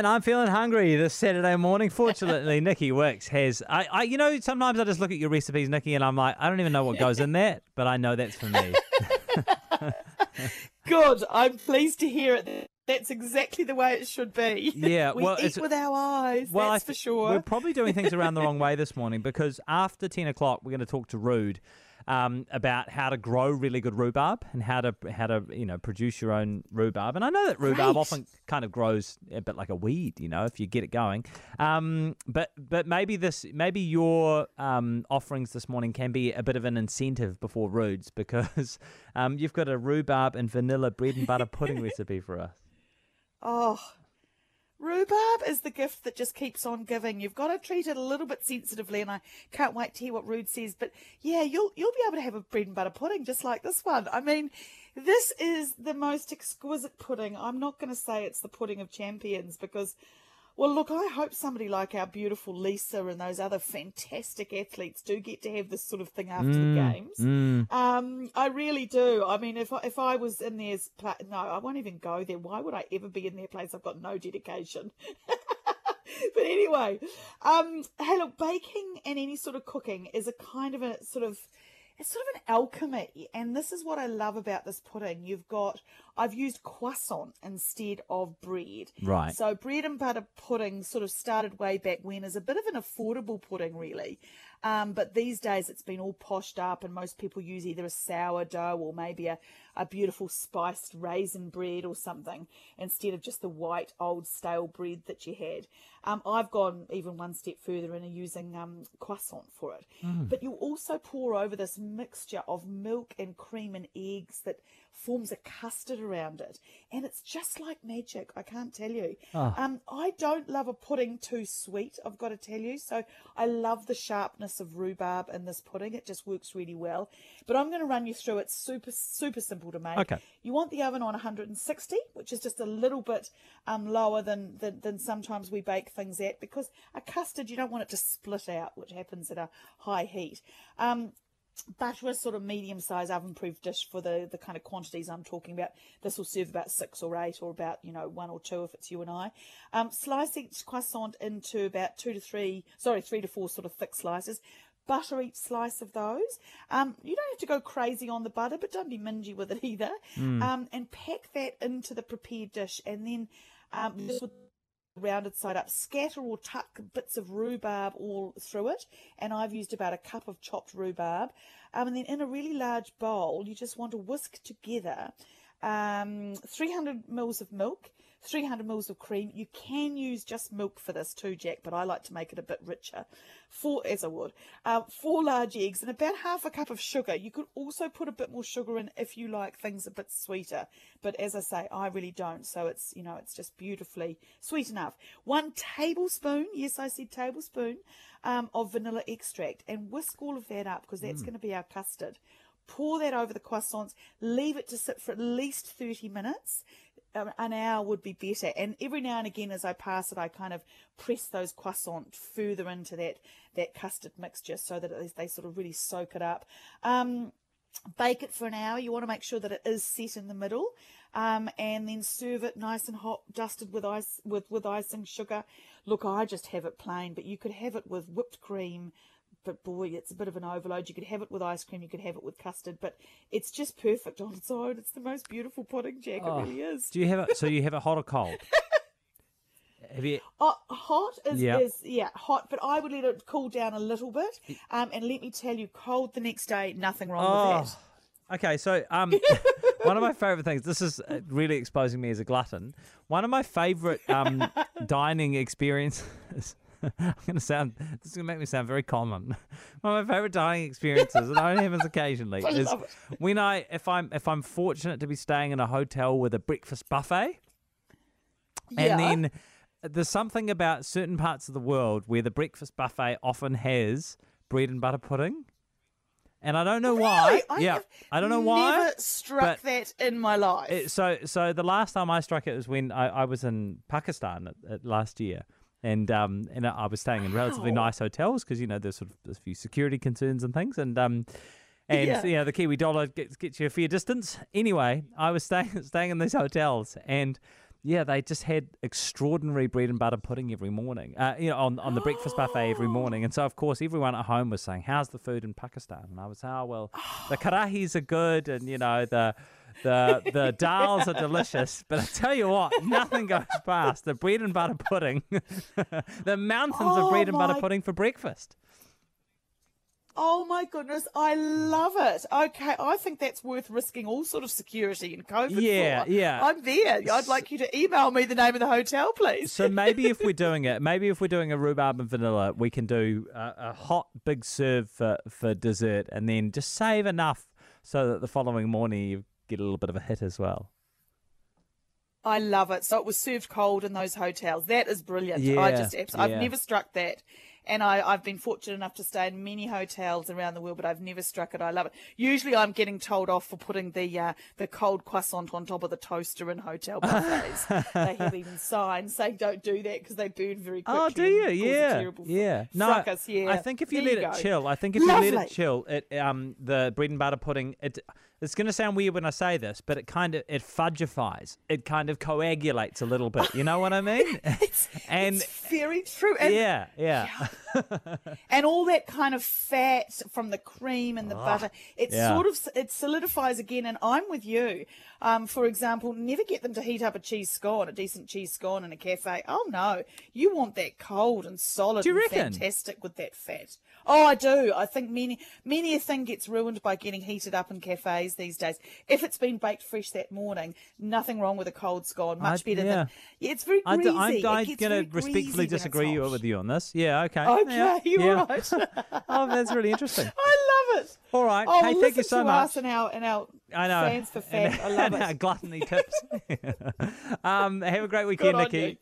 Man, I'm feeling hungry this Saturday morning. Fortunately, Nici Wickes has. I, I, you know, sometimes I just look at your recipes, Nici, and I'm like, I don't even know what goes in that, but I know that's for me. Good. I'm pleased to hear it. That's exactly the way it should be. Yeah, we well, eat with our eyes. Well, that's I for sure. We're probably doing things around the wrong way this morning because after 10 o'clock, we're going to talk to Ruud um, about how to grow really good rhubarb and how to how to you know produce your own rhubarb. And I know that rhubarb often kind of grows a bit like a weed, you know, if you get it going. Um, but but maybe this maybe your um, offerings this morning can be a bit of an incentive before Ruud's because um, you've got a rhubarb and vanilla bread and butter pudding recipe for us. Oh, rhubarb is the gift that just keeps on giving. You've got to treat it a little bit sensitively, and I can't wait to hear what Ruud says. But yeah, you'll you'll be able to have a bread and butter pudding just like this one. I mean, this is the most exquisite pudding. I'm not going to say it's the pudding of champions because. Well, look, I hope somebody like our beautiful Lisa and those other fantastic athletes do get to have this sort of thing after the games. Um, I really do. I mean, if I, if I was in their pla- no, I won't even go there. Why would I ever be in their place? I've got no dedication. but anyway, um, hey, look, baking and any sort of cooking is a kind of a sort of it's sort of an alchemy, and this is what I love about this pudding. You've got I've used croissant instead of bread. Right. So bread and butter pudding sort of started way back when as a bit of an affordable pudding, really. Um, but these days it's been all poshed up, and most people use either a sourdough or maybe a, a beautiful spiced raisin bread or something instead of just the white old stale bread that you had. Um, I've gone even one step further and are using um, croissant for it. But you also pour over this mixture of milk and cream and eggs that forms a custard around it, and it's just like magic. I can't tell you. Um, I don't love a pudding too sweet. I've got to tell you. So I love the sharpness of rhubarb in this pudding. It just works really well. But I'm going to run you through it. Super super simple to make. Okay. You want the oven on 160, which is just a little bit um, lower than, than than sometimes we bake things at, because a custard you don't want it to split out, which happens at a high heat. Um, butter a sort of medium sized oven proof dish for the, the kind of quantities I'm talking about. This will serve about six or eight or about, you know, one or two if it's you and I. Um, slice each croissant into about two to three, sorry, three to four sort of thick slices. Butter each slice of those. Um, you don't have to go crazy on the butter, but don't be mingy with it either. Um, and pack that into the prepared dish and then um, this would rounded side up, scatter or tuck bits of rhubarb all through it. And I've used about a cup of chopped rhubarb. Um, and then in a really large bowl, you just want to whisk together um, 300 mils of milk, 300 mils of cream. You can use just milk for this too, Jack, but I like to make it a bit richer. Four, as I would, uh, four large eggs and about half a cup of sugar. You could also put a bit more sugar in if you like things a bit sweeter. But as I say, I really don't. So it's, you know, it's just beautifully sweet enough. One tablespoon, yes, I said tablespoon, um, of vanilla extract and whisk all of that up because that's going to be our custard. Pour that over the croissants, leave it to sit for at least 30 minutes. An hour would be better. And every now and again, as I pass it, I kind of press those croissants further into that, that custard mixture so that they sort of really soak it up. Um, bake it for an hour. You want to make sure that it is set in the middle, um, and then serve it nice and hot, dusted with ice with with icing sugar. Look, I just have it plain, but you could have it with whipped cream. But boy, it's a bit of an overload. You could have it with ice cream. You could have it with custard, but it's just perfect on its own. It's the most beautiful pudding, Jack. Oh. It really is. Do you have it? So you have it hot or cold? have you? Oh, hot is, Yeah. is yeah hot, but I would let it cool down a little bit. Um, and let me tell you, cold the next day, nothing wrong with that. Oh, okay. So, um, one of my favorite things. This is uh, really exposing me as a glutton. One of my favorite um dining experiences. I'm going to sound. This is going to make me sound very common. One of my favorite dining experiences, and it only happens occasionally, I is when I, if I'm, if I'm fortunate to be staying in a hotel with a breakfast buffet, Yeah. and then uh, there's something about certain parts of the world where the breakfast buffet often has bread and butter pudding. And I don't know why. I yeah, I don't know why. I never struck that in my life. it- so, so the last time I struck it was when I, I was in Pakistan at, at last year, and um, and I was staying in relatively Wow. nice hotels because you know there's sort of there's a few security concerns and things, and um, and Yeah. you know the Kiwi dollar gets gets you a fair distance. Anyway, I was staying staying in these hotels, and yeah, they just had extraordinary bread and butter pudding every morning. Uh, you know, on, on the breakfast buffet every morning. And so, of course, everyone at home was saying, "How's the food in Pakistan?" And I was, "Oh, well, the karahis are good, and you know the." The the dals are delicious, but I tell you what, nothing goes past the bread and butter pudding. the mountains Oh of bread and oh butter pudding for breakfast. Oh my goodness, I love it. Okay, I think that's worth risking all sort of security and COVID. Yeah, for. yeah. I'm there. I'd like you to email me the name of the hotel, please. So maybe if we're doing it, maybe if we're doing a rhubarb and vanilla, we can do a, a hot big serve for, for dessert, and then just save enough so that the following morning you get a little bit of a hit as well. I love it. So it was served cold in those hotels. That is brilliant. I just I've yeah. never struck that. And I, I've been fortunate enough to stay in many hotels around the world, but I've never struck it. I love it. Usually, I'm getting told off for putting the uh, the cold croissant on top of the toaster in hotel buffets. they have even signs saying don't do that because they burn very quickly. Oh, do you? and cause a Yeah, yeah. No, fracas, yeah. I think if you There let you it go. chill, I think if you let Lovely. it chill, it um the bread and butter pudding it. It's going to sound weird when I say this, but it kind of it fudgifies. It kind of coagulates a little bit. You know what I mean? and It's very true. And yeah, yeah, and all that kind of fat from the cream and the butter it Yeah. sort of it solidifies again and i'm with you um, for example never get them to heat up a cheese scone a decent cheese scone in a cafe oh no you want that cold and solid Do you reckon? fantastic with that fat oh i do i think many many a thing gets ruined by getting heated up in cafes these days if it's been baked fresh that morning nothing wrong with a cold scone much I- better yeah. than yeah it's very I greasy I'm, I'm going to respectfully greasy when it's disagree with you on this. Yeah, okay. Okay yeah, you're yeah. right oh, that's really interesting. I love it. All right. Oh, hey, thank you so much. Us and our and our I know. fans for fat. I love it. gluttony tips. um, have a great weekend, Nici. you.